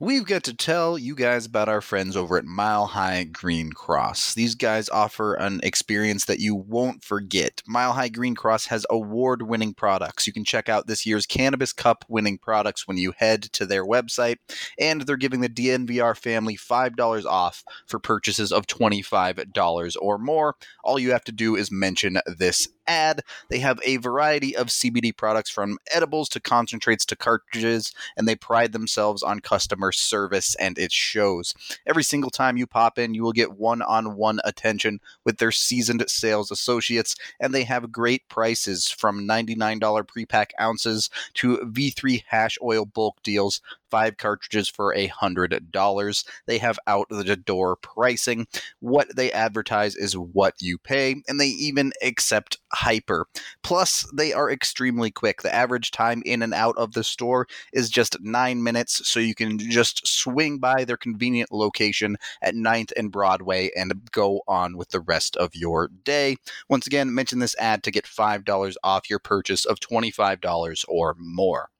We've got to tell you guys about our friends over at Mile High Green Cross. These guys offer an experience that you won't forget. Mile High Green Cross has award winning products. You can check out this year's Cannabis Cup winning products when you head to their website, and they're giving the DNVR family $5 off for purchases of $25 or more. All you have to do is mention this ad. They have a variety of CBD products from edibles to concentrates to cartridges, and they pride themselves on customer service, and it shows. Every single time you pop in, you will get one on one attention with their seasoned sales associates, and they have great prices from $99 pre pack ounces to V3 hash oil bulk deals five cartridges for a hundred dollars. They have out the door pricing. What they advertise is what you pay, and they even accept Hypur. Plus, they are extremely quick. The average time in and out of the store is just nine minutes, so you can just swing by their convenient location at 9th and Broadway and go on with the rest of your day. Once again, mention this ad to get $5 off your purchase of $25 or more.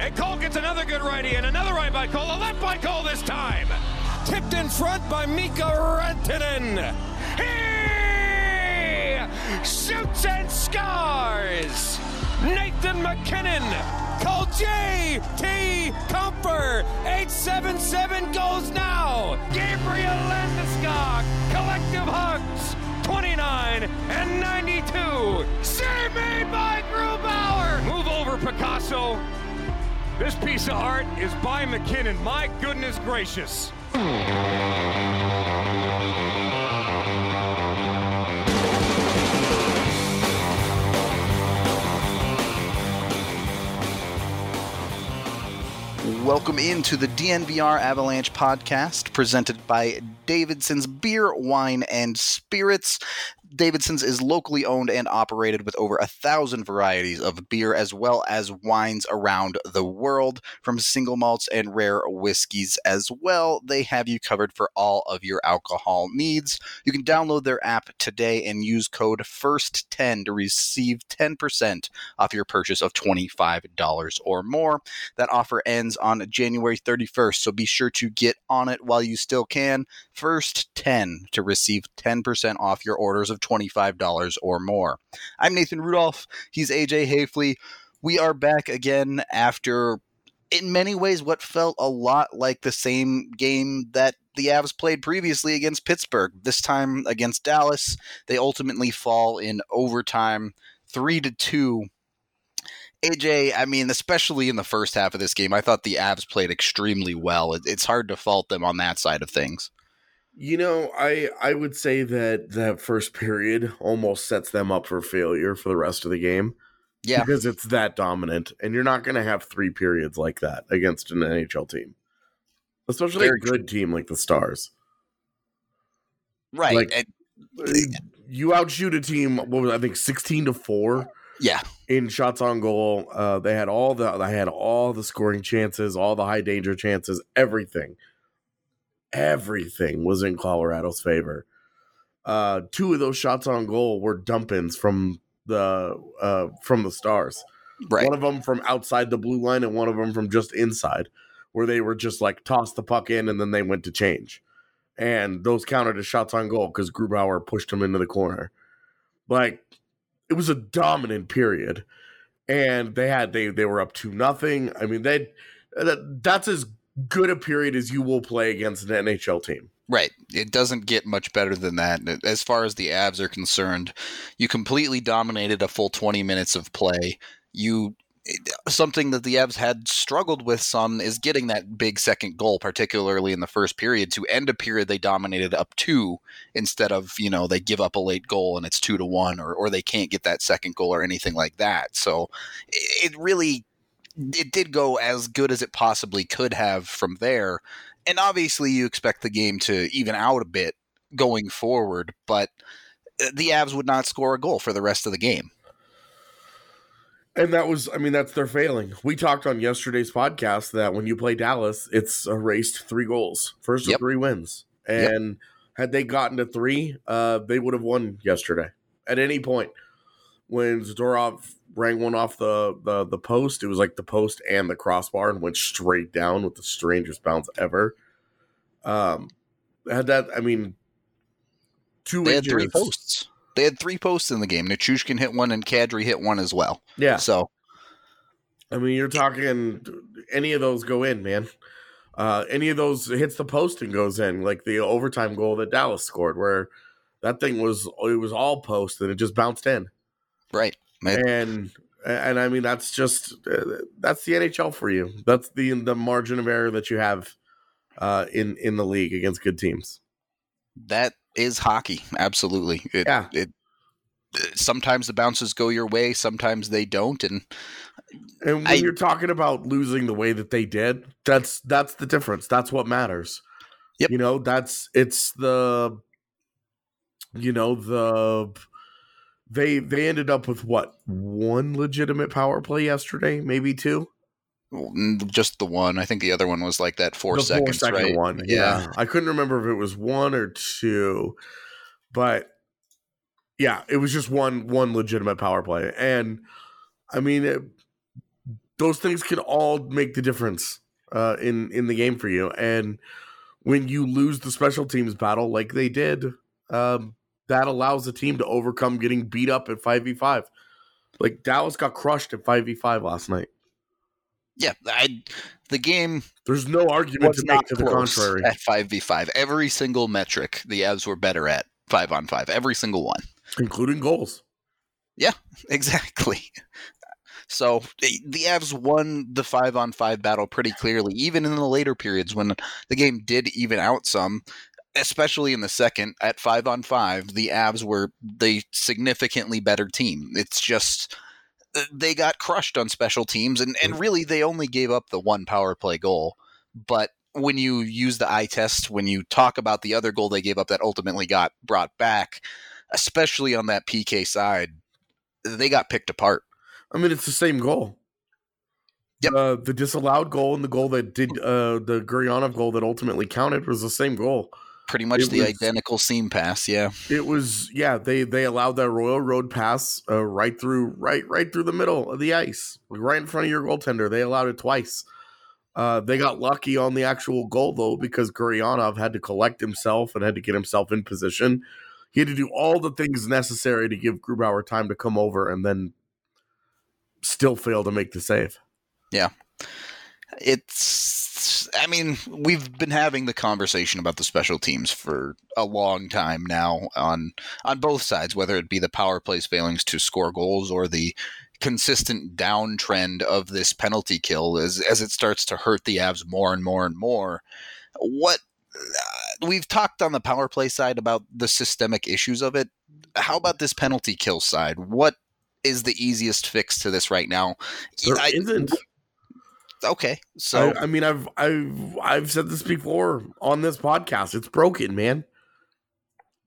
And Cole gets another good righty and another right by Cole. A left by Cole this time. Tipped in front by Mikko Rantanen. He shoots and scores. Nathan MacKinnon. Cole J.T. Compher. 877 goes now. Gabriel Landeskog. Collective hugs. 29 and 92. Save made by Grubauer. Move over, Picasso. This piece of art is by MacKinnon. My goodness gracious. Welcome into the DNVR Avalanche podcast presented by Davidson's Beer, Wine, and Spirits. Davidson's is locally owned and operated with over a thousand varieties of beer as well as wines around the world, from single malts and rare whiskeys as well. They have you covered for all of your alcohol needs. You can download their app today and use code FIRST10 to receive 10% off your purchase of $25 or more. That offer ends on January 31st, so be sure to get on it while you still can. First 10 to receive 10% off your orders of $25 or more. I'm Nathan Rudolph. He's AJ Haefele. We are back again after, in many ways, what felt a lot like the same game that the Avs played previously against Pittsburgh. This time against Dallas, they ultimately fall in overtime, three to two. AJ, I mean, especially in the first half of this game, I thought the Avs played extremely well. It's hard to fault them on that side of things. You know, I I would say that that first period almost sets them up for failure for the rest of the game. Yeah. Because it's that dominant and you're not going to have three periods like that against an NHL team. Especially Very a good team like the Stars. Right. Like- and- You outshoot a team what was I think 16 to 4 yeah. in shots on goal. Uh, they had all the they had all the scoring chances, all the high danger chances, everything. Everything was in Colorado's favor. Uh, two of those shots on goal were dump-ins from the uh, from the Stars. Right. One of them from outside the blue line, and one of them from just inside, where they were just like toss the puck in, and then they went to change, and those counted as shots on goal because Grubauer pushed them into the corner. Like it was a dominant period, and they had they they were up to nothing. I mean, they that, that's as good a period as you will play against an NHL team. Right. It doesn't get much better than that. As far as the Avs are concerned, you completely dominated a full 20 minutes of play. You something that the Avs had struggled with some is getting that big second goal, particularly in the first period. To end a period, they dominated up two instead of you know they give up a late goal and it's two to one, or or they can't get that second goal or anything like that. So it really it did go as good as it possibly could have from there. And obviously, you expect the game to even out a bit going forward, but uh, the Avs would not score a goal for the rest of the game. And that was, I mean, that's their failing. We talked on yesterday's podcast that when you play Dallas, it's a race to three goals, first Yep. of three wins. And had they gotten to three, uh, they would have won yesterday at any point. When Zadorov rang one off the, the the post. It was like the post and the crossbar and went straight down with the strangest bounce ever. Um, had that. I mean, two They had three posts. They had three posts in the game. Nichushkin hit one and Kadri hit one as well. Yeah, So I mean, you're talking any of those go in, man. Uh, any of those hits the post and goes in, like the overtime goal that Dallas scored, where that thing was it was all post and it just bounced in. right. And and I mean that's just uh, that's the NHL for you. That's the the margin of error that you have uh, in in the league against good teams. that is hockey. Absolutely. It, Yeah. It, sometimes the bounces go your way, sometimes they don't, and And when I- you're talking about losing the way that they did, that's that's the difference. That's what matters. Yep. You know, that's it's the you know the they they ended up with what one legitimate power play yesterday, maybe two. just the one. I think the other one was like that four the seconds, four second right? one. Yeah. Yeah. I couldn't remember if it was one or two, but yeah, it was just one one legitimate power play, and I mean, it, those things can all make the difference uh, in in the game for you. And when you lose the special teams battle like they did, um, that allows the team to overcome getting beat up at five v five. Like Dallas got crushed at five v five last night. Yeah, I the game There's no argument to make not to the contrary. at five v five. Every single metric the Avs were better at five on five. Every single one. including goals. Yeah, exactly. So the the Avs won the five on five battle pretty clearly, even in the later periods when the game did even out some. Especially in the second at five on five, the Avs were the significantly better team. It's just uh, they got crushed on special teams, and, and really they only gave up the one power play goal. But when you use the eye test, when you talk about the other goal they gave up that ultimately got brought back, especially on that PK side, they got picked apart. I mean, it's the same goal. Yep. Uh, the disallowed goal and the goal that did uh, the Guryanov goal that ultimately counted was the same goal. Pretty much It the was- identical seam pass, yeah. It was yeah. They they allowed that Royal Road pass uh, right through right right through the middle of the ice, like right in front of your goaltender. They allowed it twice. Uh, they got lucky on the actual goal though because Guryanov had to collect himself and had to get himself in position. He had to do all the things necessary to give Grubauer time to come over, and then still fail to make the save. Yeah. It's I mean, we've been having the conversation about the special teams for a long time now on on both sides, whether it be the power plays failings to score goals or the consistent downtrend of this penalty kill as as it starts to hurt the Avs more and more and more. What uh, we've talked on the power play side about the systemic issues of it. How about this penalty kill side? What is the easiest fix to this right now? There I- not Okay, so I, I mean, I've I've I've said this before on this podcast. It's broken, man.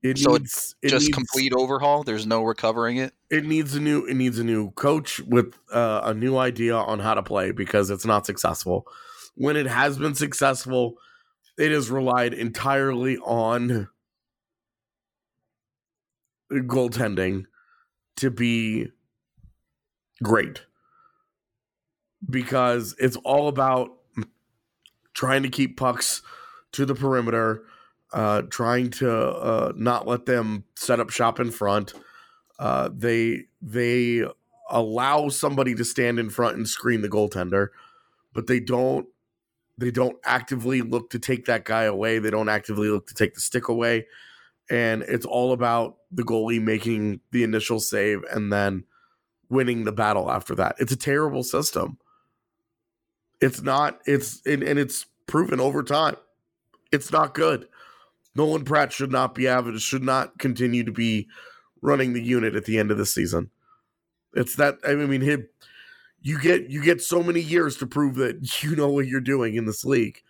It So needs it just needs, complete overhaul. There's no recovering it. It needs a new it needs a new coach with uh, a new idea on how to play because it's not successful. When it has been successful, it has relied entirely on goaltending to be great because it's all about trying to keep pucks to the perimeter, uh, trying to uh, not let them set up shop in front. Uh, they they allow somebody to stand in front and screen the goaltender, but they don't they don't actively look to take that guy away. They don't actively look to take the stick away. And it's all about the goalie making the initial save and then winning the battle after that. It's a terrible system. It's not, it's, and, and it's proven over time. It's not good. Nolan Pratt should not be avid, should not continue to be running the unit at the end of the season. It's that, I mean, him, you get you get so many years to prove that you know what you're doing in this league.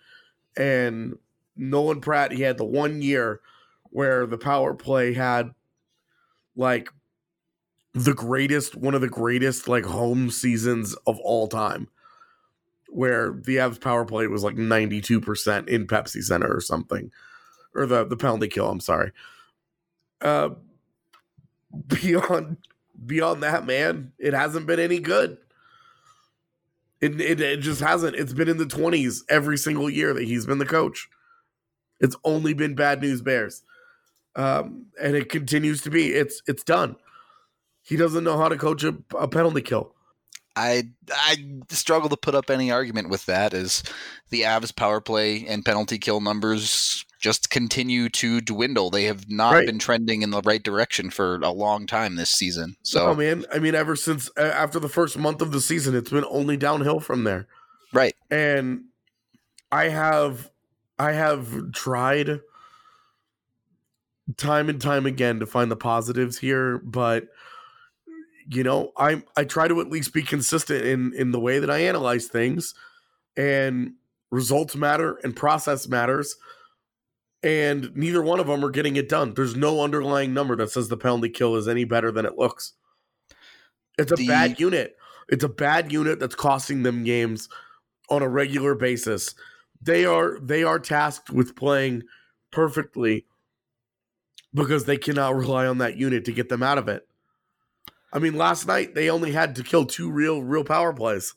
And Nolan Pratt, he had the one year where the power play had like the greatest, one of the greatest like home seasons of all time, where the Avs power play was like 92% in Pepsi Center or something, or the the penalty kill. I'm sorry. Uh, beyond beyond that, man, it hasn't been any good. It, it, it just hasn't. It's been in the 20s every single year that he's been the coach. It's only been bad news bears. Um, and it continues to be. It's it's done. He doesn't know how to coach a, a penalty kill. I I struggle to put up any argument with that as the Avs power play and penalty kill numbers just continue to dwindle. They have not Right. been trending in the right direction for a long time this season. So oh man, I mean, ever since after the first month of the season, it's been only downhill from there. right, and I have I have tried time and time again to find the positives here, but you know, I I try to at least be consistent in in the way that I analyze things and results matter and process matters and neither one of them are getting it done. There's no underlying number that says the penalty kill is any better than it looks. It's a The- bad unit. It's a bad unit that's costing them games on a regular basis. They are they are tasked with playing perfectly because they cannot rely on that unit to get them out of it. I mean, last night they only had to kill two real real power plays.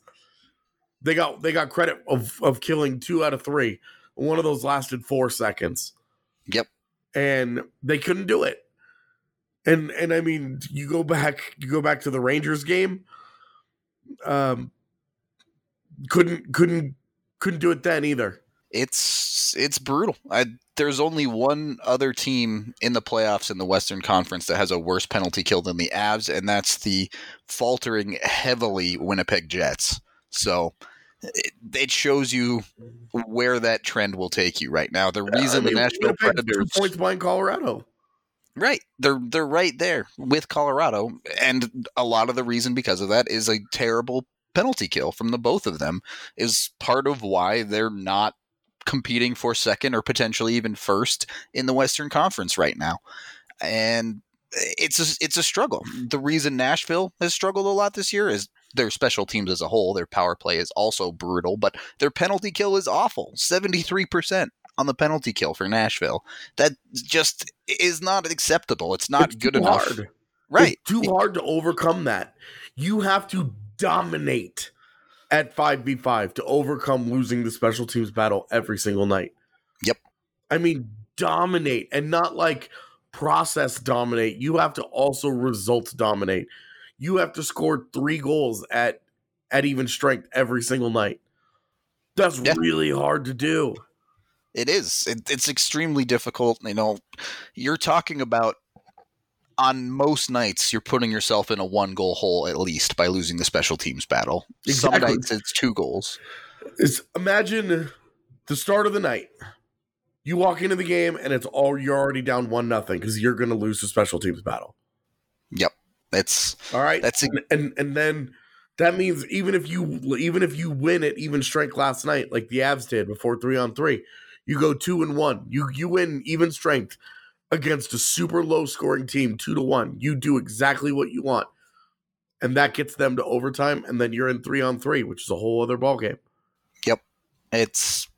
They got they got credit of of killing two out of three. One of those lasted four seconds. Yep. And they couldn't do it. And and I mean, you go back you go back to the Rangers game. Um couldn't couldn't couldn't do it then either. It's it's brutal. I, there's only one other team in the playoffs in the Western Conference that has a worse penalty kill than the Avs, and that's the faltering heavily Winnipeg Jets. So it, it shows you where that trend will take you right now. The reason I mean, the Nashville Winnipeg's Predators two points behind Colorado. Right. They're they're right there with Colorado. And a lot of the reason because of that is a terrible penalty kill from the both of them is part of why they're not competing for second or potentially even first in the Western Conference right now. And it's a, it's a struggle. The reason Nashville has struggled a lot this year is their special teams as a whole, their power play is also brutal, but their penalty kill is awful. 73% on the penalty kill for Nashville. That just is not acceptable. It's not It's good enough. hard. Right. It's too hard to overcome that. You have to dominate at 5v5 to overcome losing the special teams battle every single night. Yep. I mean, dominate and not like process dominate. You have to also results dominate. You have to score 3 goals at at even strength every single night. That's Yeah. really hard to do. It is. It, it's extremely difficult. You know, you're talking about on most nights you're putting yourself in a one goal hole at least by losing the special teams battle. Some nights it's two goals. is imagine the start of the night. You walk into the game and it's all you're already down one nothing because you're going to lose the special teams battle. Yep. That's All right, that's and, and and then that means even if you even if you win at even strength last night, like the Avs did before three on three, you go two and one. You you win even strength against a super low scoring team, two to one. You do exactly what you want, and that gets them to overtime, and then you're in three on three, which is a whole other ballgame. Yep, it's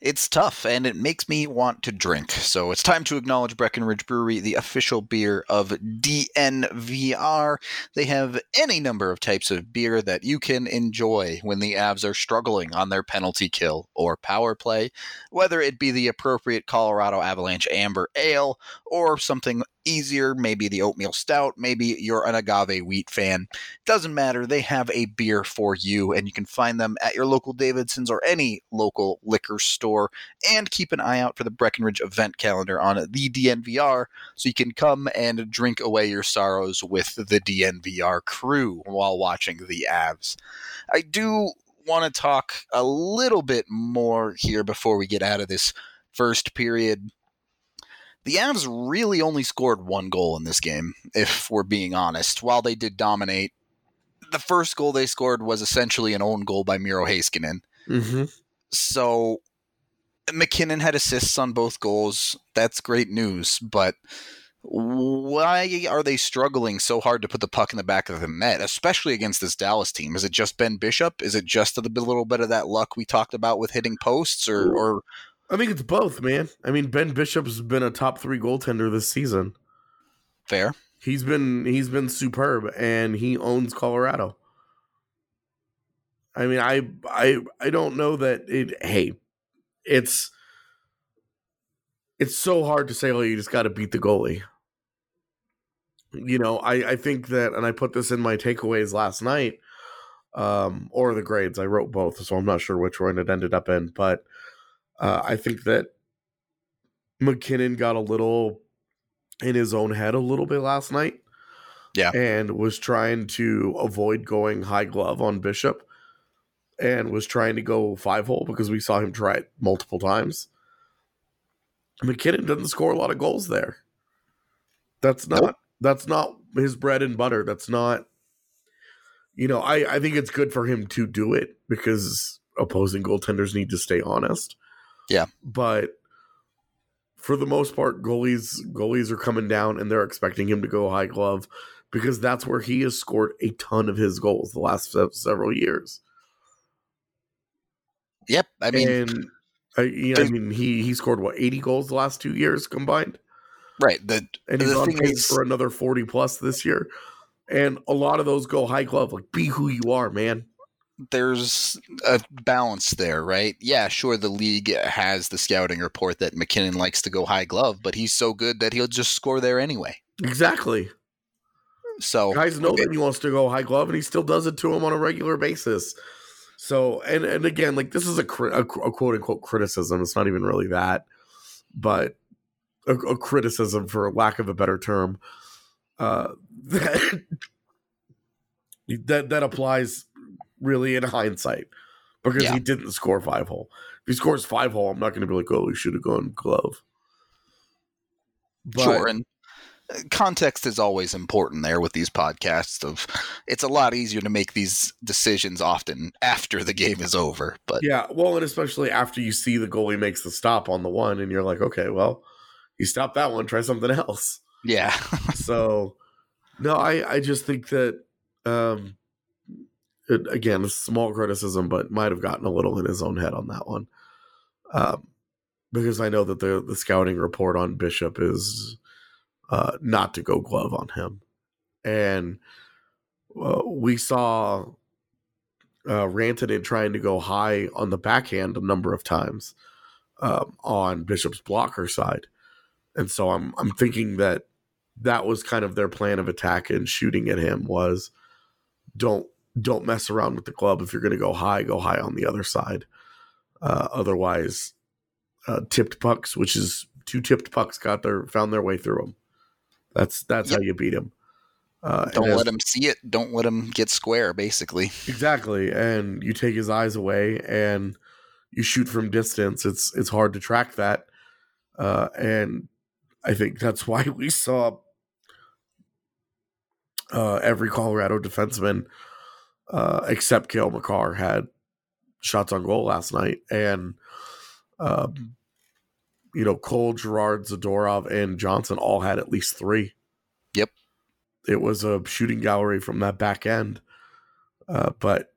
it's tough and it makes me want to drink. So it's time to acknowledge Breckenridge Brewery, the official beer of DNVR. They have any number of types of beer that you can enjoy when the Avs are struggling on their penalty kill or power play, whether it be the appropriate Colorado Avalanche Amber Ale or something easier, maybe the oatmeal stout, maybe you're an agave wheat fan. Doesn't matter. They have a beer for you, and you can find them at your local Davidson's or any local liquor store. And keep an eye out for the Breckenridge event calendar on the DNVR so you can come and drink away your sorrows with the DNVR crew while watching the Avs. I do want to talk a little bit more here before we get out of this first period. The Avs really only scored one goal in this game, if we're being honest. While they did dominate, the first goal they scored was essentially an own goal by Miro Heiskanen. Mm-hmm. So MacKinnon had assists on both goals. That's great news, but why are they struggling so hard to put the puck in the back of the net, especially against this Dallas team? Is it just Ben Bishop? Is it just a little bit of that luck we talked about with hitting posts, or, or I think it's both, man. I mean, Ben Bishop's been a top three goaltender this season. fair? He's been he's been superb, and he owns Colorado. I mean, I I I don't know that it. Hey, it's it's so hard to say. Oh, you just got to beat the goalie. You know, I I think that, and I put this in my takeaways last night, um, or the grades. I wrote both, so I'm not sure which one it ended up in, but uh, I think that MacKinnon got a little in his own head a little bit last night. Yeah. And was trying to avoid going high glove on Bishop and was trying to go five hole because we saw him try it multiple times. MacKinnon doesn't score a lot of goals there. That's not nope. that's not his bread and butter. That's not you know, I, I think it's good for him to do it because opposing goaltenders need to stay honest. Yeah. But for the most part, goalies goalies are coming down and they're expecting him to go high glove because that's where he has scored a ton of his goals the last several years. Yep, I mean, and I, you know, I mean, he he scored what eighty goals the last two years combined. Right. The and he's the on pace is, for another forty plus this year, and a lot of those go high glove. Like, be who you are, man there's a balance there, right? Yeah, sure, the league has the scouting report that MacKinnon likes to go high glove, but he's so good that he'll just score there anyway. Exactly. So guys know that he wants to go high glove, and he still does it to him on a regular basis. So, and and again, like this is a, a, a quote unquote criticism. It's not even really that, but a, a criticism, for lack of a better term, uh, that that that applies really in hindsight because yeah. he didn't score five hole. If he scores five hole, I'm not going to be like, oh, he should have gone glove. But, sure, and context is always important there with these podcasts. Of it's a lot easier to make these decisions often after the game is over. But yeah, well, and especially after you see the goalie makes the stop on the one, and you're like, okay, well, you stop that one, try something else. Yeah. so, no, I I just think that um it, again, a small criticism, but might have gotten a little in his own head on that one. Um, because I know that the the scouting report on Bishop is uh, not to go glove on him, and uh, we saw uh, Rantanen trying to go high on the backhand a number of times um, on Bishop's blocker side, and so I'm I'm thinking that that was kind of their plan of attack and shooting at him was don't don't mess around with the club. If you're going to go high, go high on the other side. Uh, otherwise, uh, tipped pucks, which is two tipped pucks, got their found their way through them. That's that's yep. how you beat him. Uh, don't let him see it. Don't let him get square. Basically, exactly. And you take his eyes away, and you shoot from distance. It's it's hard to track that, uh, and I think that's why we saw uh, every Colorado defenseman uh, except Cale Makar had shots on goal last night, and um, you know Cole, Girard, Zadorov, and Johnson all had at least three. Yep, it was a shooting gallery from that back end. Uh, but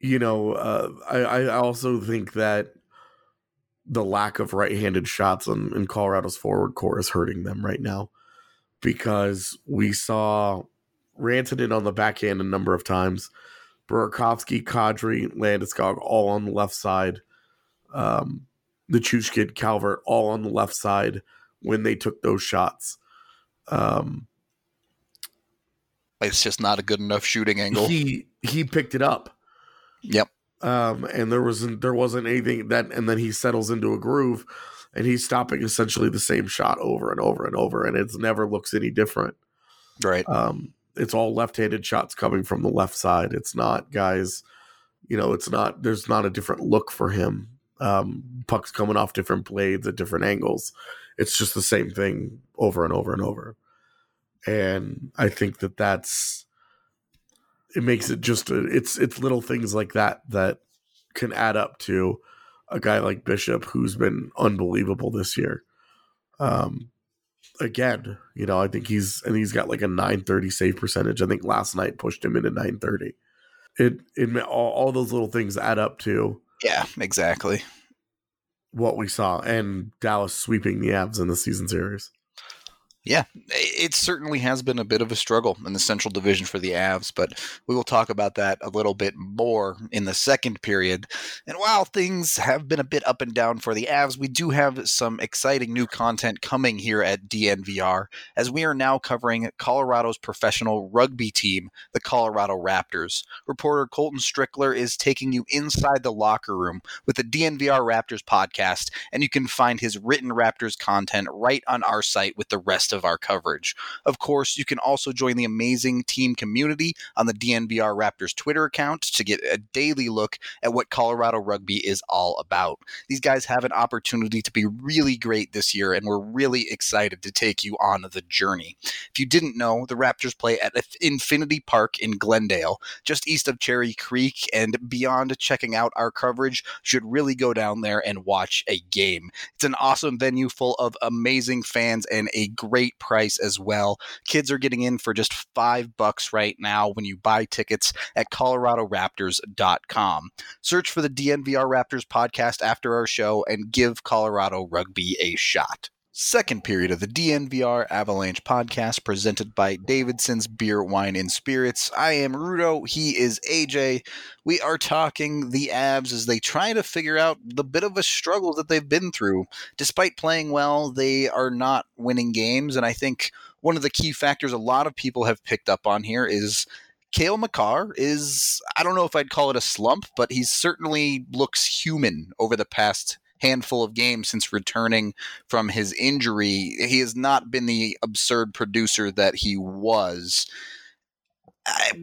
you know, uh, I, I also think that the lack of right-handed shots in, in Colorado's forward core is hurting them right now because we saw Rantanen on the backhand a number of times Burakovsky, Kadri, Landeskog all on the left side. Um, Nichushkin, Calvert all on the left side when they took those shots. Um, it's just not a good enough shooting angle. He he picked it up. Yep. Um, and there wasn't there wasn't anything that, and then he settles into a groove, and he's stopping essentially the same shot over and over and over, and it never looks any different. Right. Um, it's all left-handed shots coming from the left side. It's not guys, you know, it's not there's not a different look for him. Um, pucks coming off different blades at different angles. It's just the same thing over and over and over. And I think that that's it makes it just a, it's it's little things like that that can add up to a guy like Bishop who's been unbelievable this year. Um, again. You know, I think he's and he's got like a 930 save percentage. I think last night pushed him into 930. It it all, all those little things add up to yeah, exactly what we saw and Dallas sweeping the Avs in the season series. Yeah, it certainly has been a bit of a struggle in the Central Division for the Avs, but we will talk about that a little bit more in the second period. And while things have been a bit up and down for the Avs, we do have some exciting new content coming here at DNVR as we are now covering Colorado's professional rugby team, the Colorado Raptors. Reporter Colton Strickler is taking you inside the locker room with the DNVR Raptors podcast, and you can find his written Raptors content right on our site with the rest of our coverage. Of course, you can also join the amazing team community on the DNVR Raptors Twitter account to get a daily look at what Colorado rugby is all about. These guys have an opportunity to be really great this year, and we're really excited to take you on the journey. If you didn't know, the Raptors play at Infinity Park in Glendale, just east of Cherry Creek, and beyond checking out our coverage, should really go down there and watch a game. It's an awesome venue full of amazing fans and a great great price as well. Kids are getting in for just five bucks right now when you buy tickets at coloradoraptors.com. Search for the DNVR Raptors podcast after our show and give Colorado rugby a shot. Second period of the DNVR Avalanche podcast presented by Davidson's Beer, Wine, and Spirits. I am Rudo. He is AJ. We are talking the Avs as they try to figure out the bit of a struggle that they've been through. Despite playing well, they are not winning games. And I think one of the key factors a lot of people have picked up on here is Cale Makar is, I don't know if I'd call it a slump, but he certainly looks human over the past handful of games since returning from his injury. He has not been the absurd producer that he was.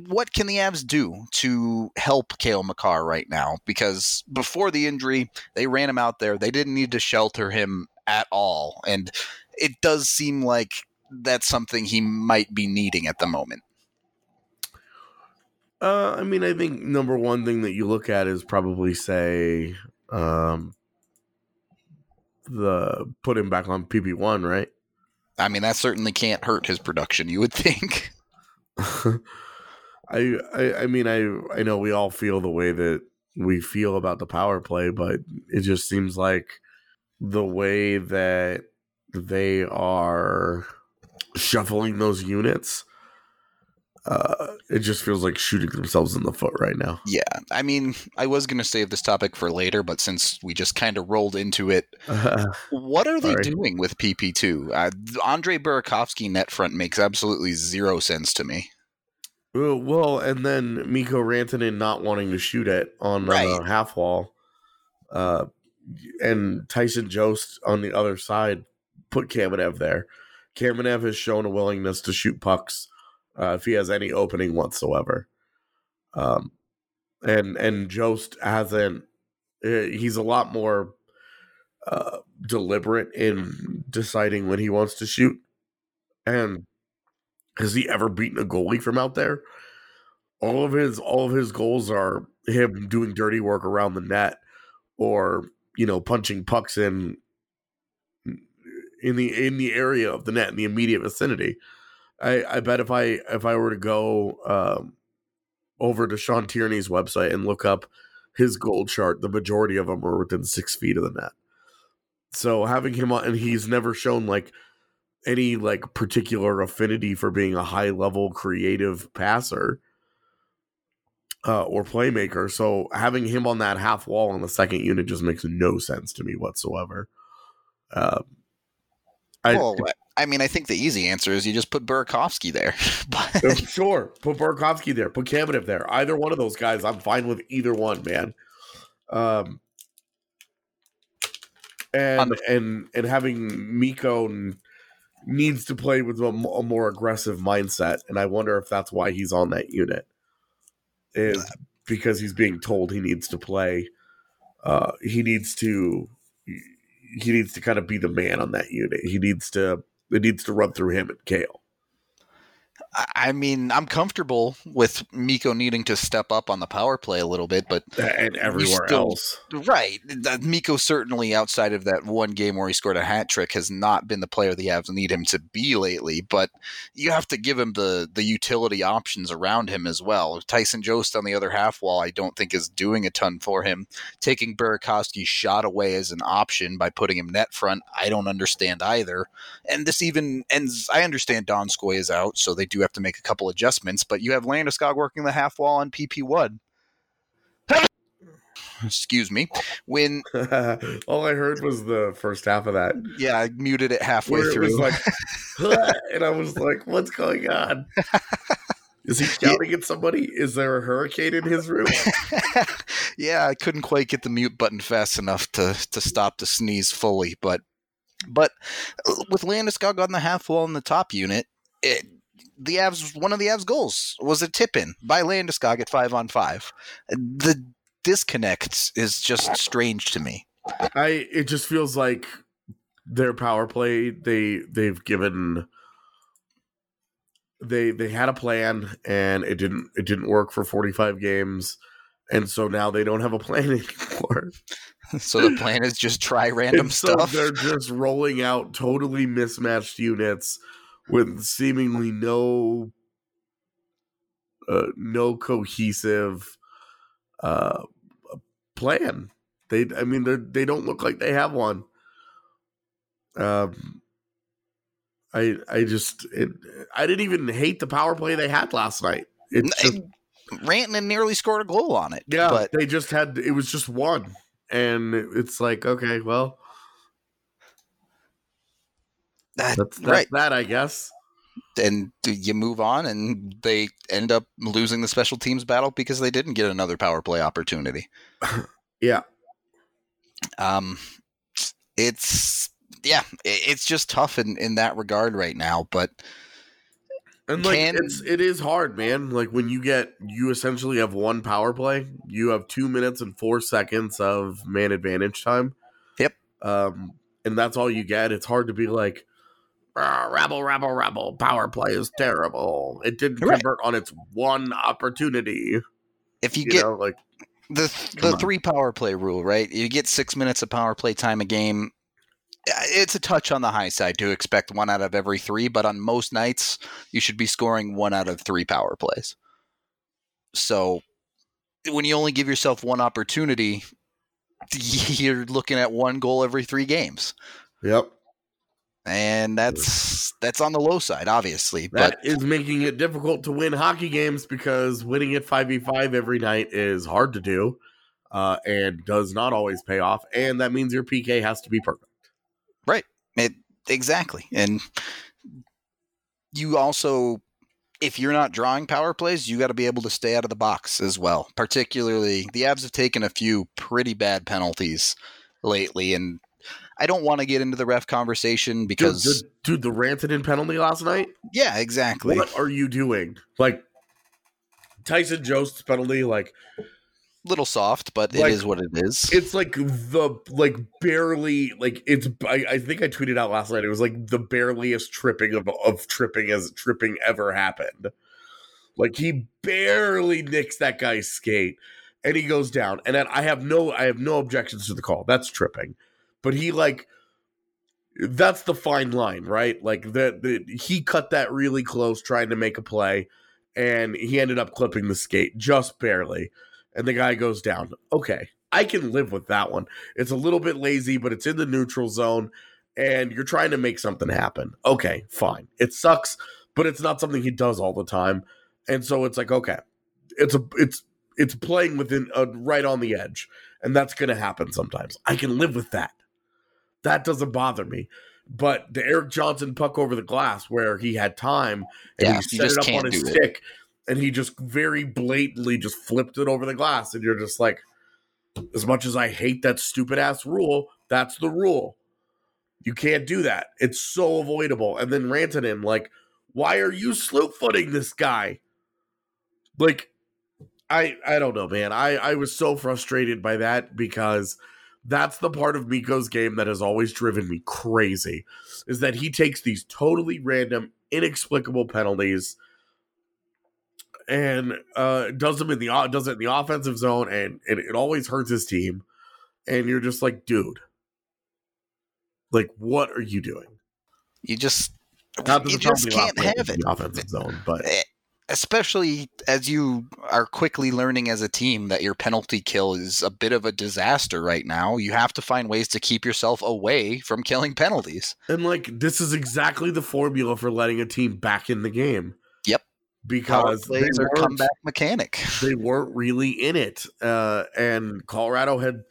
what can the Avs do to help Cale Makar right now? Because before the injury, they ran him out there. They didn't need to shelter him at all. And it does seem like that's something he might be needing at the moment. Uh, I mean, I think number one thing that you look at is probably say, um, the put him back on PP one, right? I mean, that certainly can't hurt his production. You would think. I, I I mean I I know we all feel the way that we feel about the power play, but it just seems like the way that they are shuffling those units uh, it just feels like shooting themselves in the foot right now. Yeah, I mean, I was going to save this topic for later, but since we just kind of rolled into it, uh, what are they doing with PP2? Uh, Andre Burakovsky net front makes absolutely zero sense to me. Well, and then Mikko Rantanen not wanting to shoot it on uh, right. uh, half wall, uh, and Tyson Jost on the other side put Kamenev there. Kamenev has shown a willingness to shoot pucks uh, if he has any opening whatsoever. Um, and and Jost hasn't. Eh, he's a lot more uh, deliberate in deciding when he wants to shoot. And has he ever beaten a goalie from out there? All of his all of his goals are him doing dirty work around the net, or you know punching pucks in in the in the area of the net in the immediate vicinity. I, I bet if I if I were to go um, over to Sean Tierney's website and look up his goal chart, the majority of them are within six feet of the net. So having him on, and he's never shown like any like particular affinity for being a high level creative passer uh, or playmaker. So having him on that half wall on the second unit just makes no sense to me whatsoever. Uh, I, well, I mean, I think the easy answer is you just put Burakovsky there. but... Sure, put Burakovsky there, put Kamenev there. Either one of those guys, I'm fine with either one, man. Um, and the- and and having Mikko needs to play with a, a, more aggressive mindset, and I wonder if that's why he's on that unit. Is because he's being told he needs to play. Uh, he needs to he needs to kind of be the man on that unit. He needs to it needs to run through him and Cale. I mean, I'm comfortable with Mikko needing to step up on the power play a little bit, but and everywhere still- else. right, Mikko certainly outside of that one game where he scored a hat trick has not been the player the Avs need him to be lately. But you have to give him the the utility options around him as well. Tyson Jost on the other half wall, I don't think is doing a ton for him. Taking Burakovsky's shot away as an option by putting him net front, I don't understand either. And this even ends. I understand Donskoy is out, so they do have to make a couple adjustments. But you have Landeskog working the half wall on PP one. Excuse me. When All I heard was the first half of that. yeah, I muted it halfway it through. like, and I was like, what's going on? Is he shouting at somebody? Is there a hurricane in his room? yeah, I couldn't quite get the mute button fast enough to to stop the sneeze fully, but but uh, with Landeskog on the half wall in the top unit, it, the Avs one of the Avs goals was a tip in by Landeskog at five on five. The disconnect is just strange to me. I it just feels like their power play they they've given they they had a plan and it didn't it didn't work for 45 games and so now they don't have a plan anymore. So the plan is just try random so stuff. they're just rolling out totally mismatched units with seemingly no uh, no cohesive uh, plan. They, I mean, they they don't look like they have one. Um, I I just it, I didn't even hate the power play they had last night. It's just, Rantanen nearly scored a goal on it. yeah, but they just had it was just one, and it's like okay, well, that, that's, that's right. that, I guess. and you move on and they end up losing the special teams battle because they didn't get another power play opportunity Yeah. um it's yeah it's just tough in in that regard right now but And like Can- it's it is hard, man. Like when you get you essentially have one power play, you have two minutes and four seconds of man advantage time. Yep. Um, and that's all you get. It's hard to be like, "Ah, rabble, rabble, rebel. Power play is terrible. It didn't convert on its one opportunity. if you, You, get know, like the the on. three power play rule right you get six minutes of power play time a game it's a touch on the high side to expect one out of every three but on most nights you should be scoring one out of three power plays so when you only give yourself one opportunity you're looking at one goal every three games yep. And that's that's on the low side obviously That but is making it difficult to win hockey games because winning at 5v5 every night is hard to do uh, and does not always pay off. And that means your PK has to be perfect. Right? It exactly, and you also, if you're not drawing power plays, you got to be able to stay out of the box as well. Particularly, the Avs have taken a few pretty bad penalties lately, and I don't want to get into the ref conversation because, dude, dude, the in penalty last night. yeah, exactly. What are you doing? Like Tyson Jost's penalty, like Little soft, but Like, it is what it is. it's like the like barely like it's. I, I think I tweeted out last night. It was like the bareliest tripping of of tripping as tripping ever happened. Like he barely nicks that guy's skate, and he goes down. And then I have no I have no objections to the call. That's tripping, but he like that's the fine line, right? Like that he cut that really close trying to make a play, and he ended up clipping the skate just barely, and the guy goes down. Okay, I can live with that one. It's a little bit lazy, but it's in the neutral zone, and you're trying to make something happen. Okay, fine. It sucks, but it's not something he does all the time, and so it's like okay, it's a it's it's playing within uh, right on the edge, and that's going to happen sometimes. I can live with that. That doesn't bother me. But the Eric Johnson puck over the glass, where he had time and Yeah, he set just it up on his do it. stick, and he just very blatantly just flipped it over the glass, and you're just like, as much as I hate that stupid ass rule, that's the rule. You can't do that. It's so avoidable. And then Rantanen, like, why are you slew footing this guy? Like, I I don't know, man. I I was so frustrated by that because that's the part of Mikko's game that has always driven me crazy. Is that he takes these totally random, inexplicable penalties and uh, does them in the does it in the offensive zone, and, and it always hurts his team. And you're just like, dude, like, what are you doing? You just you just can't have it. in the offensive zone, but Eh, especially as you are quickly learning as a team that your penalty kill is a bit of a disaster right now. You have to find ways to keep yourself away from killing penalties. and like this is exactly the formula for letting a team back in the game. Yep. because they are comeback mechanic. they weren't really in it, uh, and Colorado had.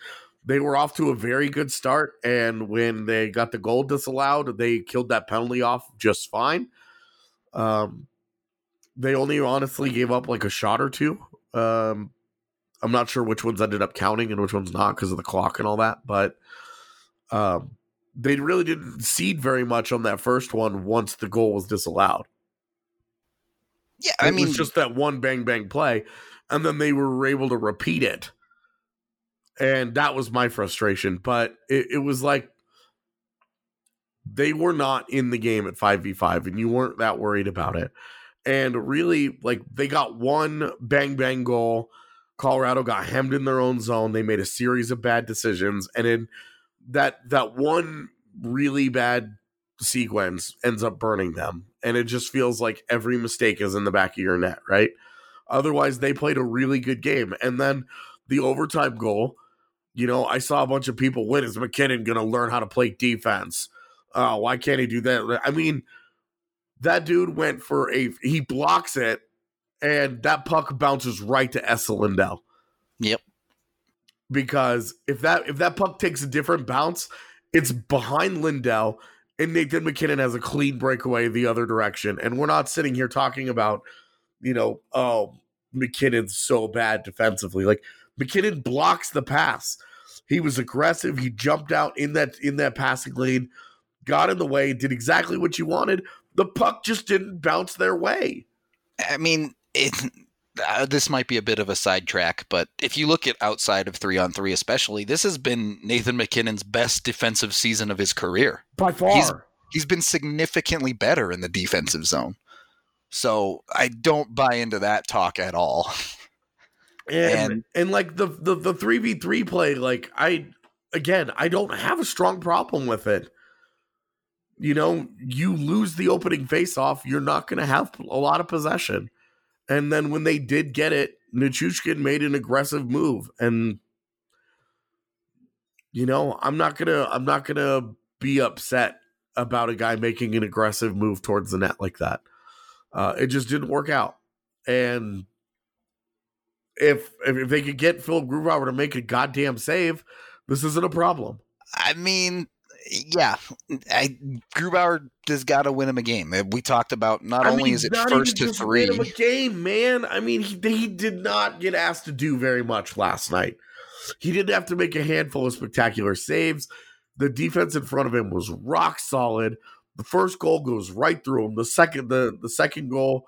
They were off to a very good start, and when they got the goal disallowed, they killed that penalty off just fine. Um, they only honestly gave up like a shot or two. Um, I'm not sure which ones ended up counting and which ones not because of the clock and all that, but um, they really didn't seed very much on that first one once the goal was disallowed. Yeah, I it mean, was just that one bang bang play, and then they were able to repeat it, and that was my frustration. But it, it was like they were not in the game at five v five, and you weren't that worried about it. And really, like they got one bang bang goal. Colorado got hemmed in their own zone. They made a series of bad decisions, and in that that one really bad sequence ends up burning them. And it just feels like every mistake is in the back of your net, right? Otherwise, they played a really good game. And then the overtime goal, you know, I saw a bunch of people win. Is MacKinnon going to learn how to play defense? Uh, why can't he do that? I mean, that dude went for a, he blocks it, and that puck bounces right to Esa Lindell. Yep. Because if that if that puck takes a different bounce, it's behind Lindell, and Nathan MacKinnon has a clean breakaway the other direction. And we're not sitting here talking about, you know, oh, MacKinnon's so bad defensively. Like MacKinnon blocks the pass. He was aggressive. He jumped out in that in that passing lane, got in the way, did exactly what you wanted. The puck just didn't bounce their way. I mean, it. Uh, this might be a bit of a sidetrack, but if you look at outside of three on three, especially, this has been Nathan MacKinnon's best defensive season of his career. By far. He's- He's been significantly better in the defensive zone. So I don't buy into that talk at all. and, And- and like the the the three v three play, like I again, I don't have a strong problem with it. You know, you lose the opening face off, you're not going to have a lot of possession. And then when they did get it, Nichushkin made an aggressive move, and you know, I'm not gonna I'm not gonna be upset about a guy making an aggressive move towards the net like that. Uh, it just didn't work out, and if if, if they could get Philip Grubauer to make a goddamn save, this isn't a problem. I mean, yeah, I, Grubauer has got to win him a game. We talked about not I only mean, is it first to just win three. him a game, man. I mean, he he did not get asked to do very much last night. He didn't have to make a handful of spectacular saves. The defense in front of him was rock solid. The first goal goes right through him. The second the the second goal,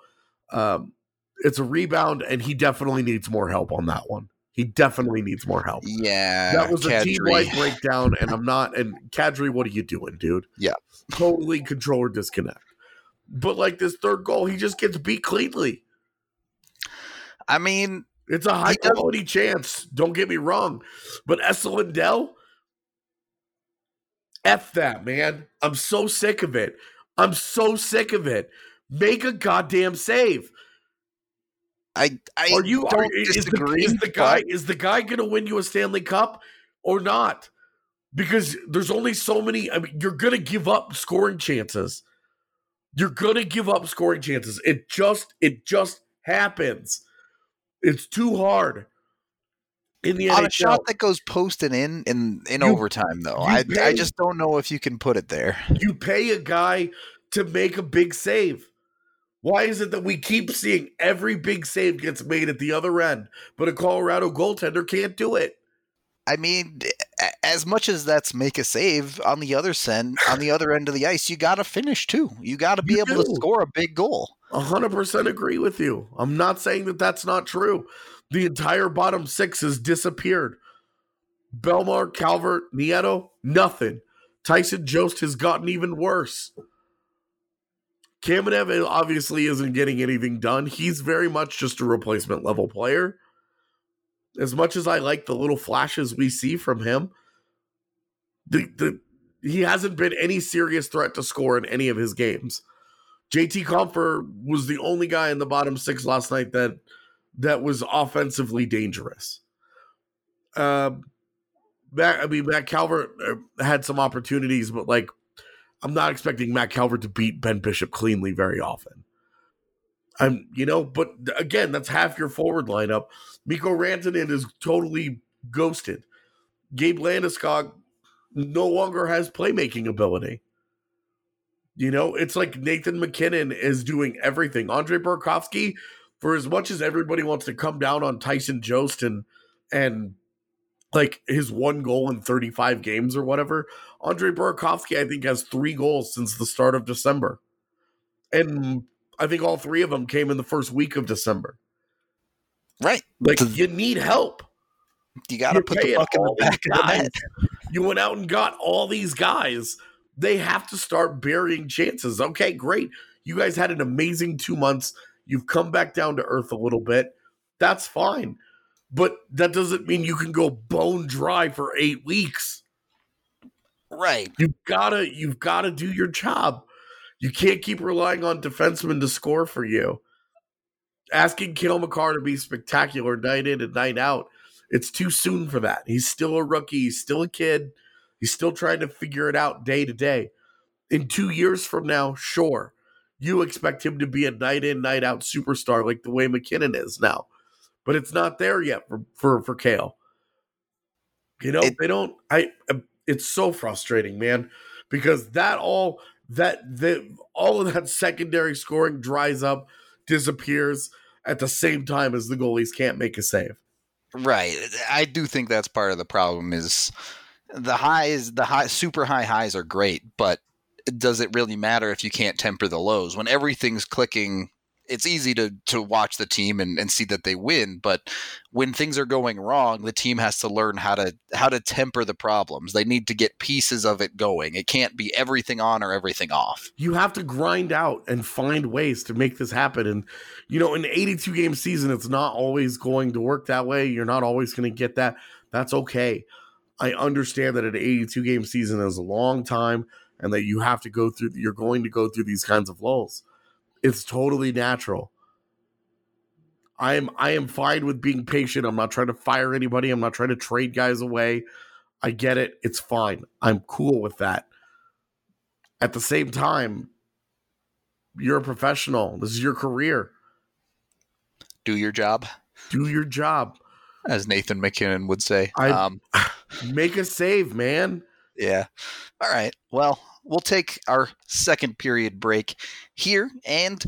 um, it's a rebound, and he definitely needs more help on that one. He definitely needs more help. Yeah, that was a team wide breakdown, and I'm not. And Kadri, what are you doing, dude? Yeah. totally controller disconnect. But like this third goal, he just gets beat cleanly. I mean, It's a high quality chance. Don't get me wrong, but Esa Lindell, f that man. I'm so sick of it. I'm so sick of it. Make a goddamn save. I I Are you don't are, is, the, is the guy is the guy going to win you a Stanley Cup or not? Because there's only so many. I mean, you're going to give up scoring chances. You're going to give up scoring chances. It just it just happens. It's too hard in the on a shot that goes posted in in in You- overtime, though, I I just don't know if you can put it there. you pay a guy to make a big save. Why is it that we keep seeing every big save gets made at the other end, but a Colorado goaltender can't do it? I mean, as much as that's make a save on the other end, on the other end of the ice, you got to finish too. You got to be You able to score a big goal. A hundred percent agree with you. I'm not saying that that's not true. The entire bottom six has disappeared. Bellemare, Calvert, Nieto, nothing. Tyson Jost has gotten even worse. Kamenev obviously isn't getting anything done. He's very much just a replacement level player. As much as I like the little flashes we see from him, the, the he hasn't been any serious threat to score in any of his games. JT Compher was the only guy in the bottom six last night that that was offensively dangerous. Uh, Matt, I mean, Matt Calvert uh, had some opportunities, but like, I'm not expecting Matt Calvert to beat Ben Bishop cleanly very often. I'm, you know, but again, that's half your forward lineup. Mikko Rantanen is totally ghosted. Gabe Landeskog no longer has playmaking ability. You know, it's like Nathan MacKinnon is doing everything. Andre Burakovsky, for as much as everybody wants to come down on Tyson Jost and and like his one goal in 35 games or whatever, Andre Burakovsky, I think, has three goals since the start of December. And I think all three of them came in the first week of December. Right. Like you need help. You got to put the puck in the back of the net. You went out and got all these guys. They have to start burying chances. Okay, great. You guys had an amazing two months. You've come back down to earth a little bit. That's fine. But that doesn't mean you can go bone dry for eight weeks. Right. You've gotta you've gotta do your job. You can't keep relying on defensemen to score for you. Asking Cale Makar to be spectacular night in and night out it's too soon for that. He's still a rookie. He's still a kid. He's still trying to figure it out day to day. In two years from now, sure, you expect him to be a night in, night out superstar like the way MacKinnon is now. But it's not there yet for for, for Cale. You know, it, they don't I um, it's so frustrating, man, because that all that the all of that secondary scoring dries up, disappears at the same time as the goalies can't make a save. Right. I do think that's part of the problem is the highs, the high super high highs are great, but does it really matter if you can't temper the lows? When everything's clicking it's easy to to watch the team and, and see that they win, but when things are going wrong, the team has to learn how to how to temper the problems. They need to get pieces of it going. It can't be everything on or everything off. You have to grind out and find ways to make this happen. And you know, in an 82 game season, it's not always going to work that way. You're not always going to get that. That's okay. I understand that an 82 game season is a long time and that you have to go through you're going to go through these kinds of lulls it's totally natural. I am I am fine with being patient. I'm not trying to fire anybody. I'm not trying to trade guys away. I get it. It's fine. I'm cool with that. At the same time, you're a professional. This is your career. Do your job. Do your job. As Nathan MacKinnon would say. I, um, make a save, man. Yeah. All right. Well, we'll take our second period break here and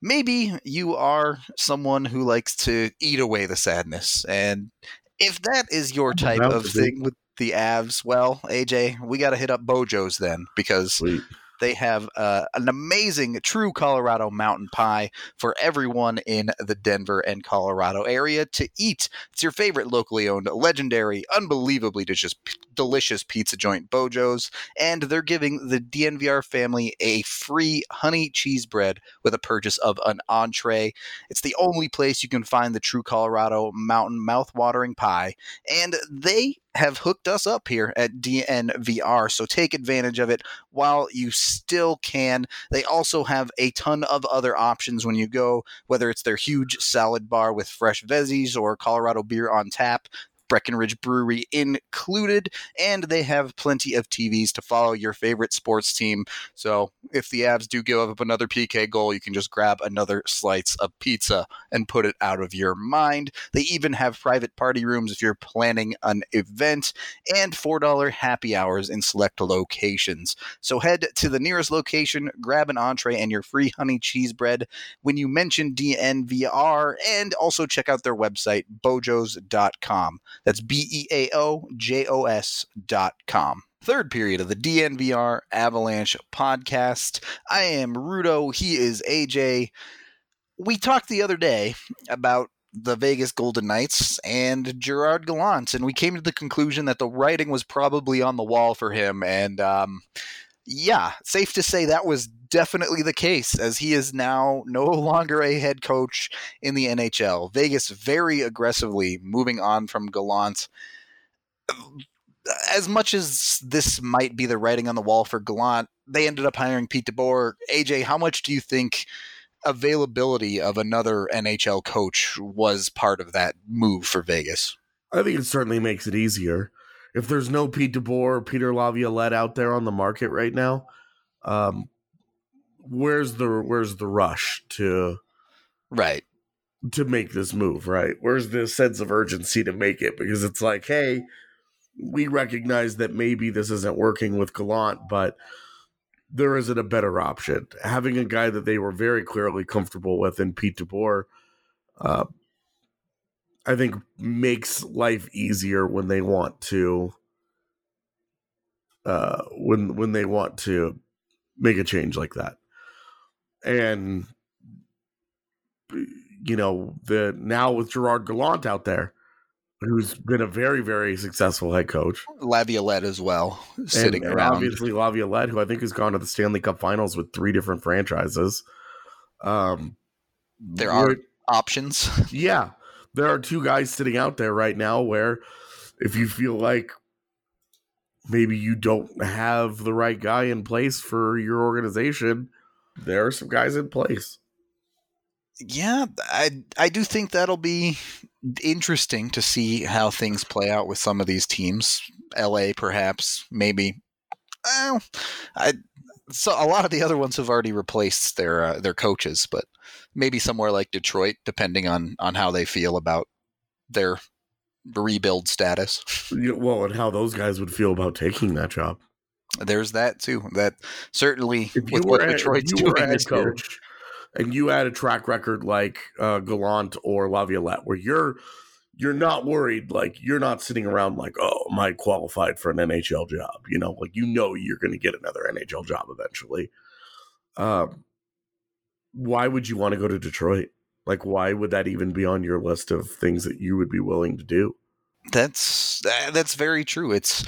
maybe you are someone who likes to eat away the sadness and if that is your type of thing with the Avs, well, AJ, we got to hit up Beau Jo's then because Sweet. They have uh, an amazing true Colorado mountain pie for everyone in the Denver and Colorado area to eat. It's your favorite locally owned, legendary, unbelievably delicious, delicious pizza joint, Beau Jo's, and they're giving the DNVR family a free honey cheese bread with a purchase of an entree. It's the only place you can find the true Colorado mountain mouth-watering pie, and they have hooked us up here at DNVR. So take advantage of it while you still can. They also have a ton of other options when you go, whether it's their huge salad bar with fresh veggies or Colorado beer on tap. Breckenridge Brewery included, and they have plenty of TVs to follow your favorite sports team. So if the Avs do give up another PK goal, you can just grab another slice of pizza and put it out of your mind. They even have private party rooms if you're planning an event, and $4 happy hours in select locations. So head to the nearest location, grab an entree and your free honey cheese bread when you mention DNVR, and also check out their website, beaujos.com. That's B E A O J O S dot com. Third period of the DNVR Avalanche podcast. I am Rudo. He is AJ. We talked the other day about the Vegas Golden Knights and Gerard Gallant, and we came to the conclusion that the writing was probably on the wall for him. And um, Yeah, safe to say that was definitely the case, as he is now no longer a head coach in the NHL. Vegas very aggressively moving on from Gallant. As much as this might be the writing on the wall for Gallant, they ended up hiring Pete DeBoer. AJ, how much do you think availability of another NHL coach was part of that move for Vegas? I think it certainly makes it easier. If there's no Pete DeBoer, Peter Laviolette out there on the market right now, um, where's the where's the rush to right to make this move? Right? Where's the sense of urgency to make it? Because it's like, hey, we recognize that maybe this isn't working with Gallant, but there isn't a better option. Having a guy that they were very clearly comfortable with in Pete DeBoer, uh, I think makes life easier when they want to uh when when they want to make a change like that. And you know, the now with Gerard Gallant out there, who's been a very, very successful head coach. Laviolette as well, sitting and, around. And obviously Laviolette, who I think has gone to the Stanley Cup finals with three different franchises. Um there are options. yeah there are two guys sitting out there right now where if you feel like maybe you don't have the right guy in place for your organization, there are some guys in place. Yeah, I I do think that'll be interesting to see how things play out with some of these teams. LA perhaps, maybe. I so a lot of the other ones have already replaced their uh, their coaches, but maybe somewhere like Detroit, depending on on how they feel about their rebuild status. Well, and how those guys would feel about taking that job. There's that too. That certainly if you with were what a, Detroit's doing this year. coach, and you had a track record like uh, Gallant or Laviolette, where you're you're not worried, like you're not sitting around like, oh, am I qualified for an NHL job? You know, like you know you're going to get another NHL job eventually. Um, why would you want to go to Detroit? Like, why would that even be on your list of things that you would be willing to do? That's that's very true. It's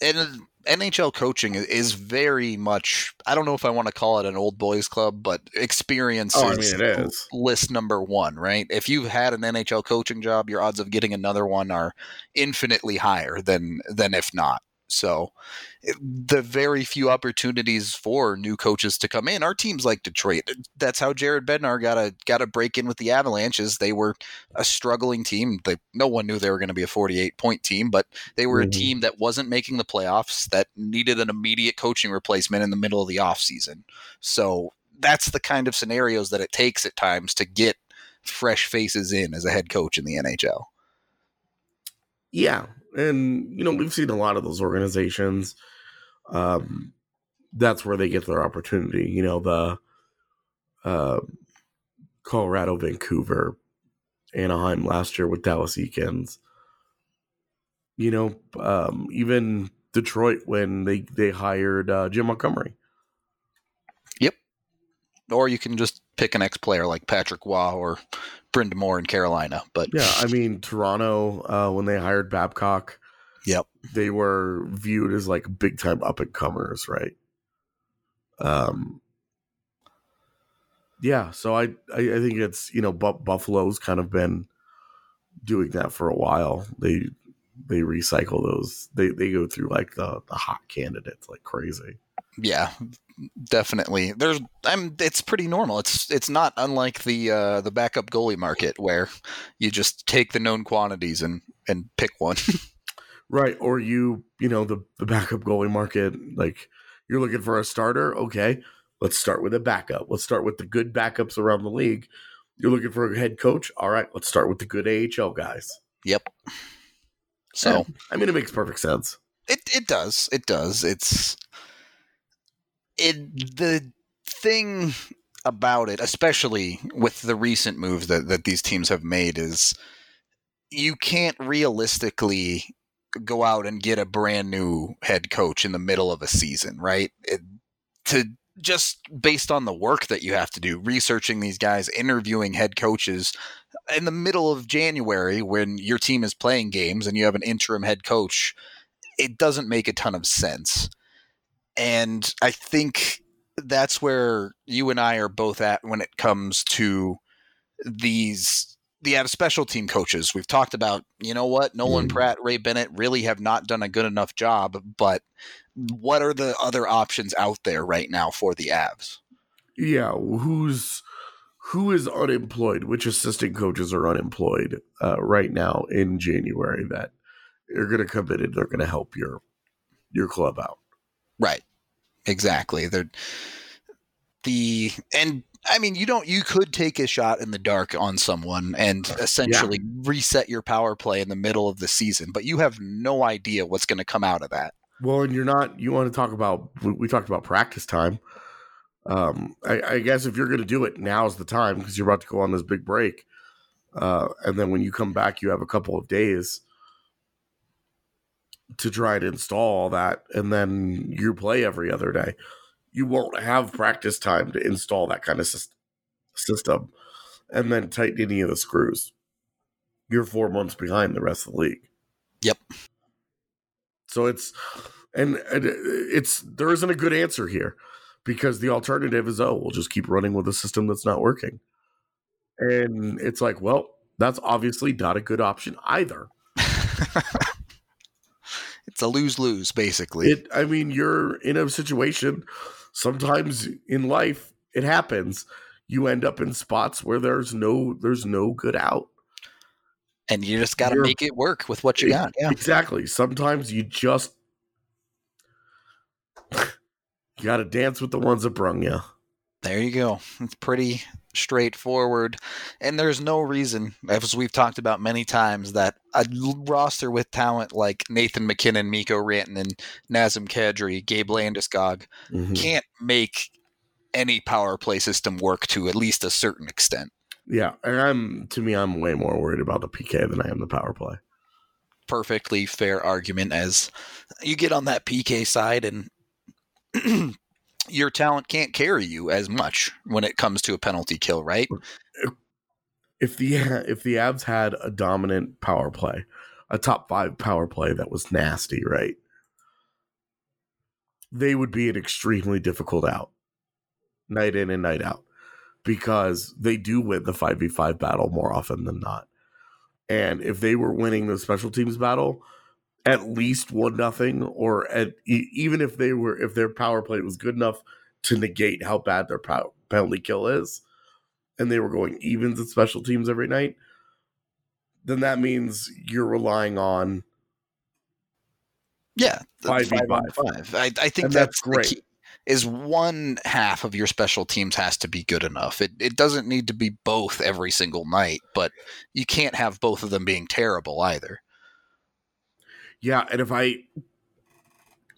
and NHL coaching is very much. I don't know if I want to call it an old boys club, but experience Oh, I is, mean, is. list number one. Right? If you've had an NHL coaching job, your odds of getting another one are infinitely higher than than if not. So, the very few opportunities for new coaches to come in are teams like Detroit. That's how Jared Bednar got a got a break in with the Avalanches. They were a struggling team. They, no one knew they were going to be a 48 point team, but they were Mhm. a team that wasn't making the playoffs that needed an immediate coaching replacement in the middle of the offseason. So that's the kind of scenarios that it takes at times to get fresh faces in as a head coach in the NHL. Yeah, and you know we've seen a lot of those organizations. Um, that's where they get their opportunity. You know the uh, Colorado, Vancouver, Anaheim last year with Dallas Eakins. You know, um, even Detroit when they they hired uh, Jim Montgomery. Yep. Or you can just pick an ex player like Patrick Roy or Brind'Amour in Carolina. But Yeah, I mean Toronto uh, when they hired Babcock. Yep. they were viewed as like big time up and comers, right? Um, yeah. So I, I, I think it's you know Bu- Buffalo's kind of been doing that for a while. They they recycle those. They they go through like the the hot candidates like crazy. yeah, definitely. There's I'm it's pretty normal. It's it's not unlike the uh the backup goalie market where you just take the known quantities and and pick one. Right. Or you, you know, the, the backup goalie market, like you're looking for a starter. Okay. Let's start with a backup. Let's start with the good backups around the league. You're looking for a head coach. All right. Let's start with the good AHL guys. yep. So I mean, it makes perfect sense. It it does. It does. It's it the thing about it, especially with the recent moves that, that these teams have made, is you can't realistically go out and get a brand new head coach in the middle of a season, right? It, to just based on the work that you have to do, researching these guys, interviewing head coaches in the middle of January when your team is playing games and you have an interim head coach, it doesn't make a ton of sense. And I think that's where you and I are both at when it comes to these the out of special team coaches. We've talked about, you know what, Nolan Mm. Pratt, Ray Bennett really have not done a good enough job, but what are the other options out there right now for the Avs? Yeah, who's who is unemployed? Which assistant coaches are unemployed uh, right now in January that are going to come in and they're going to help your your club out? Right. Exactly. They're the and I mean you don't you could take a shot in the dark on someone and essentially reset your power play in the middle of the season, but you have no idea what's going to come out of that. Well, and you're not. You want to talk about? We, we talked about practice time. Um, I, I guess if you're going to do it, now's the time because you're about to go on this big break, uh, and then when you come back, you have a couple of days to try to install all that, and then you play every other day. You won't have practice time to install that kind of system, and then tighten any of the screws. You're four months behind the rest of the league. Yep. So it's and, and uh, it's there isn't a good answer here because the alternative is oh we'll just keep running with a system that's not working, and it's like well that's obviously not a good option either. it's a lose lose, basically. It I mean you're in a situation sometimes in life it happens you end up in spots where there's no there's no good out. and you just got to make it work with what you Ex- got. Yeah. Exactly. Sometimes you just you got to dance with the ones that brung you. There you go. It's pretty straightforward. And there's no reason, as we've talked about many times, that a roster with talent like Nathan MacKinnon, Mikko Rantanen, Nazem Kadri, Gabe Landeskog Mhm. can't make any power play system work to at least a certain extent. Yeah, and I'm to me, I'm way more worried about the PK than I am the power play. Perfectly fair argument as you get on that PK side and your talent can't carry you as much when it comes to a penalty kill, right? If the if the Avs had a dominant power play, a top five power play that was nasty, right? They would be an extremely difficult out, night in and night out, because they do win the five v five battle more often than not. And if they were winning the special teams battle, at least one nothing, or at even if they were if their power play was good enough to negate how bad their pow- penalty kill is, and they were going evens at special teams every night, then that means you're relying on Yeah, Five on five. five. I, I think that's, that's great. Key, is one half of your special teams has to be good enough. It it doesn't need to be both every single night, but you can't have both of them being terrible either. Yeah. And if I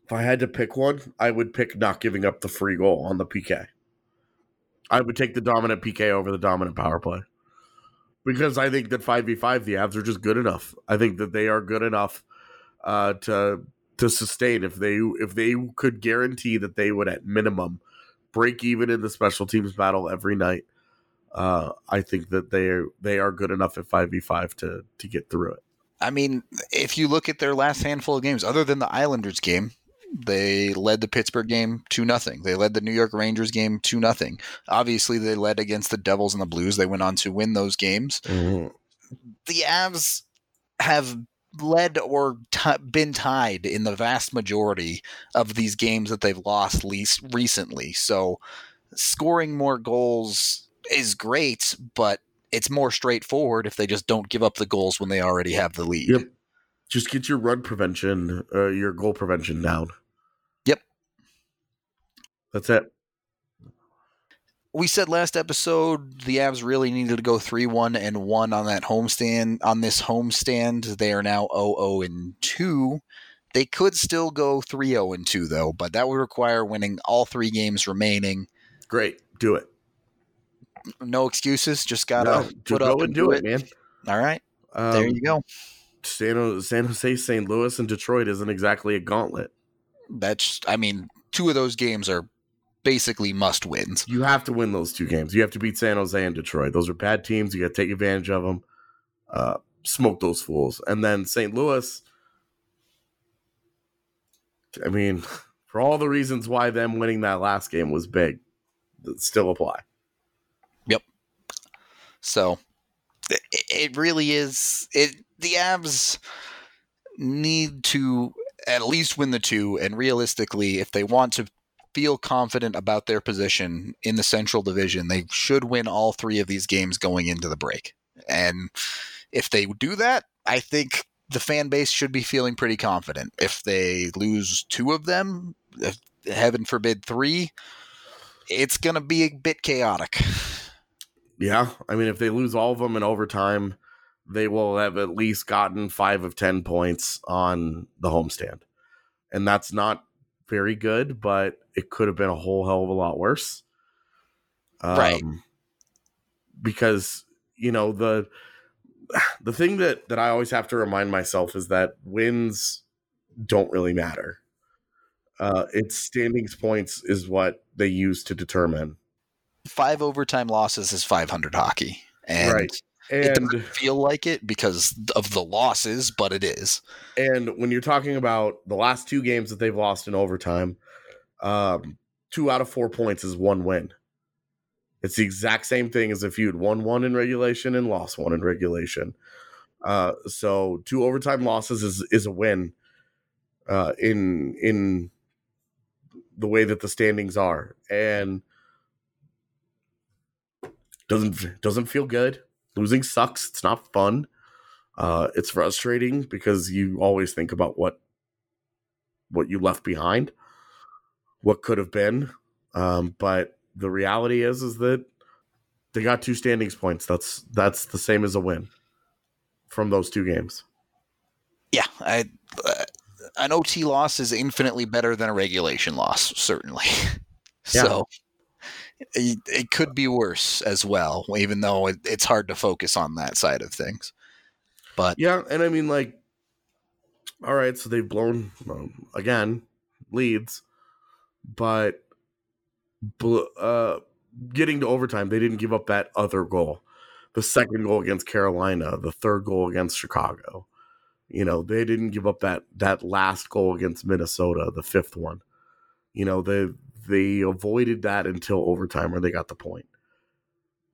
if I had to pick one, I would pick not giving up the free goal on the PK. I would take the dominant PK over the dominant power play. Because I think that 5v5 the Avs are just good enough. I think that they are good enough uh, to to sustain if they if they could guarantee that they would at minimum break even in the special teams battle every night. Uh, I think that they are they are good enough at 5v5 to to get through it. I mean, if you look at their last handful of games, other than the Islanders game, they led the Pittsburgh game two nothing. They led the New York Rangers game two nothing. Obviously, they led against the Devils and the Blues. They went on to win those games. Mm-hmm. the Avs have led or t- been tied in the vast majority of these games that they've lost least recently. So scoring more goals is great, but it's more straightforward if they just don't give up the goals when they already have the lead. Yep. Just get your run prevention, uh, your goal prevention down. Yep. That's it. we said last episode the Avs really needed to go three one and one on that homestand. On this homestand, they are now 0 and two. They could still go 3 0 and two though, but that would require winning all three games remaining. Great. Do it. No excuses. Just gotta No, just put go up and do it, man. All right, Um, there you go. San, Jose, San Jose, St. Louis, and Detroit isn't exactly a gauntlet. That's. I mean, two of those games are basically must wins. You have to win those two games. You have to beat San Jose and Detroit. Those are bad teams. You got to take advantage of them. Uh, smoke those fools. And then St. Louis. I mean, for all the reasons why them winning that last game was big, that still apply. So it, really is it the Avs need to at least win the two and realistically if they want to feel confident about their position in the Central Division, they should win all 3 of these games going into the break. And if they do that, I think the fan base should be feeling pretty confident. If they lose two of them, if, heaven forbid 3, it's going to be a bit chaotic. Yeah, I mean, if they lose all of them in overtime, they will have at least gotten five of 10 points on the homestand. And that's not very good, but it could have been a whole hell of a lot worse. Um, Right. Because, you know, the the thing that that I always have to remind myself is that wins don't really matter. Uh, it's standings points is what they use to determine. Five overtime losses is 500 hockey. And Right. it doesn't feel like it because of the losses, but it is. And when you're talking about the last two games that they've lost in overtime, um, two out of four points is one win. It's the exact same thing as if you'd won one in regulation and lost one in regulation. Uh, so two overtime losses is is a win uh, in in the way that the standings are, and doesn't doesn't feel good. Losing sucks. It's not fun. Uh, it's frustrating because you always think about what what you left behind, what could have been. Um, but the reality is is that they got two standings points. That's that's the same as a win from those two games. Yeah, I, uh, an OT loss is infinitely better than a regulation loss, certainly. so it, could be worse as well, even though it, it's hard to focus on that side of things. But Yeah, and I mean like, all right, so they've blown um, again leads, but uh, getting to overtime, they didn't give up that other goal. The second goal against Carolina, the third goal against Chicago. You know, they didn't give up that that last goal against Minnesota, the fifth one. You know, they they avoided that until overtime where they got the point.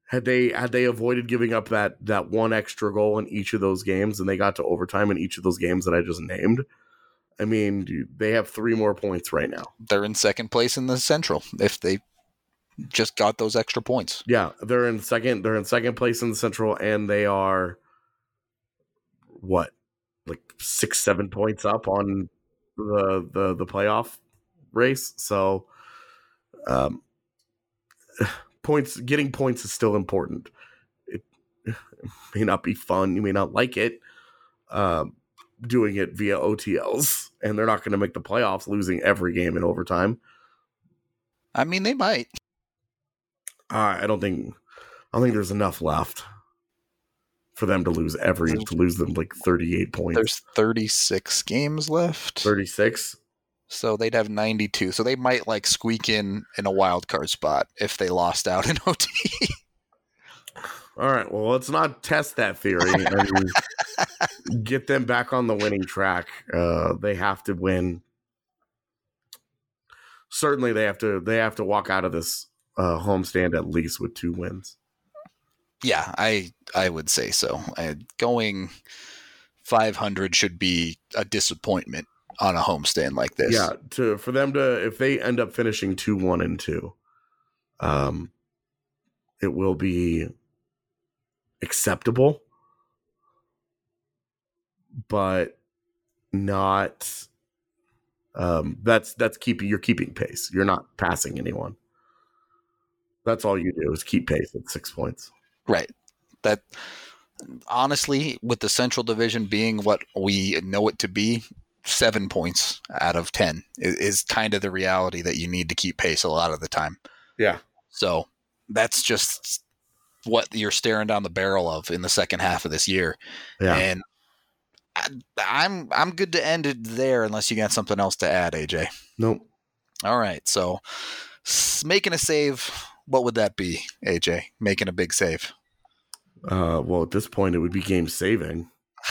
Had they had they avoided giving up that that one extra goal in each of those games and they got to overtime in each of those games that I just named, I mean, they have three more points right now. they're in second place in the Central if they just got those extra points. Yeah, they're in second. They're in second place in the Central, and they are what, like six, seven points up on the the the playoff race. So, um, points getting points is still important. It, it may not be fun. You may not like it. Um, doing it via OTLs, and they're not going to make the playoffs, losing every game in overtime. I mean, they might. Uh, I don't think I don't think there's enough left for them to lose every to lose them like 38 points. There's 36 games left. 36. So they'd have 92. So they might like squeak in in a wild card spot if they lost out in OT. All right, well, let's not test that theory get them back on the winning track. Uh, they have to win. Certainly, they have to. They have to walk out of this uh, homestand at least with two wins. yeah, I I would say so. Uh, going 500 should be a disappointment on a homestand like this. Yeah, to for them to if they end up finishing two one and two, um, it will be acceptable, but not. Um, that's that's keeping you're keeping pace. You're not passing anyone. That's all you do is keep pace at six points. Right. That honestly, with the Central Division being what we know it to be, seven points out of 10 is, is kind of the reality that you need to keep pace a lot of the time. Yeah, So that's just what you're staring down the barrel of in the second half of this year. yeah. And I, I'm I'm good to end it there unless you got something else to add, AJ. nope. All right. So making a save, what would that be, AJ? Making a big save. Uh, well, at this point, it would be game saving.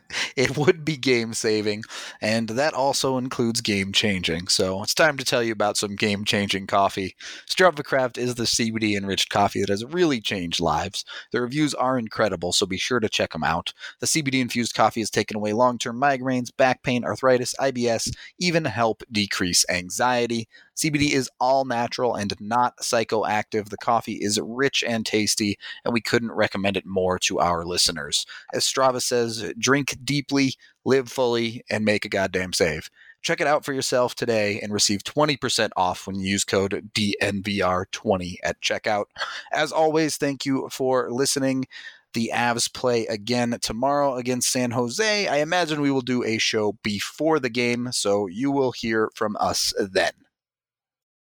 it would be game saving, and that also includes game changing. So it's time to tell you about some game changing coffee. Strava Craft is the CBD enriched coffee that has really changed lives. The reviews are incredible, so be sure to check them out. The CBD infused coffee has taken away long term migraines, back pain, arthritis, IBS, even help decrease anxiety. CBD is all natural and not psychoactive. The coffee is rich and tasty, and we couldn't recommend it more to our listeners. As Strava says, drink deeply, live fully, and make a goddamn save. Check it out for yourself today and receive 20% off when you use code DNVR20 at checkout. As always, thank you for listening. The Avs play again tomorrow against San Jose. I imagine we will do a show before the game, so you will hear from us then.